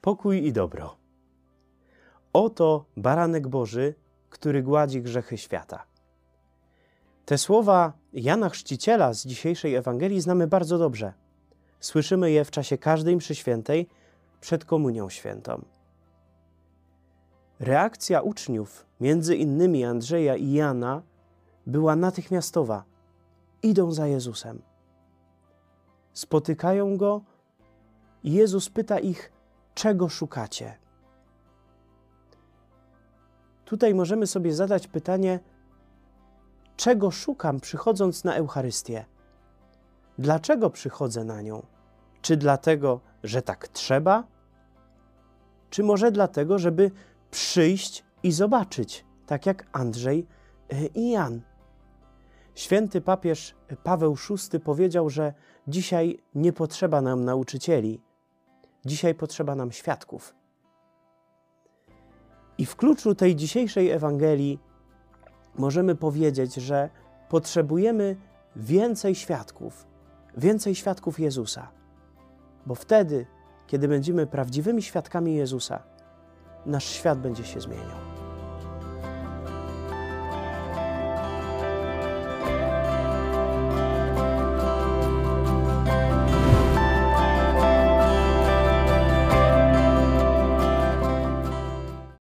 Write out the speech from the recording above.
pokój i dobro. Oto baranek Boży, który gładzi grzechy świata. Te słowa Jana Chrzciciela z dzisiejszej Ewangelii znamy bardzo dobrze. Słyszymy je w czasie każdej mszy świętej przed Komunią Świętą. Reakcja uczniów, między innymi Andrzeja i Jana, była natychmiastowa. Idą za Jezusem. Spotykają go i Jezus pyta ich, czego szukacie? Tutaj możemy sobie zadać pytanie, czego szukam przychodząc na Eucharystię? Dlaczego przychodzę na nią? Czy dlatego, że tak trzeba? Czy może dlatego, żeby przyjść i zobaczyć, tak jak Andrzej e, i Jan? Święty papież Paweł VI powiedział, że dzisiaj nie potrzeba nam nauczycieli, dzisiaj potrzeba nam świadków. I w kluczu tej dzisiejszej Ewangelii możemy powiedzieć, że potrzebujemy więcej świadków, więcej świadków Jezusa, bo wtedy, kiedy będziemy prawdziwymi świadkami Jezusa, nasz świat będzie się zmieniał.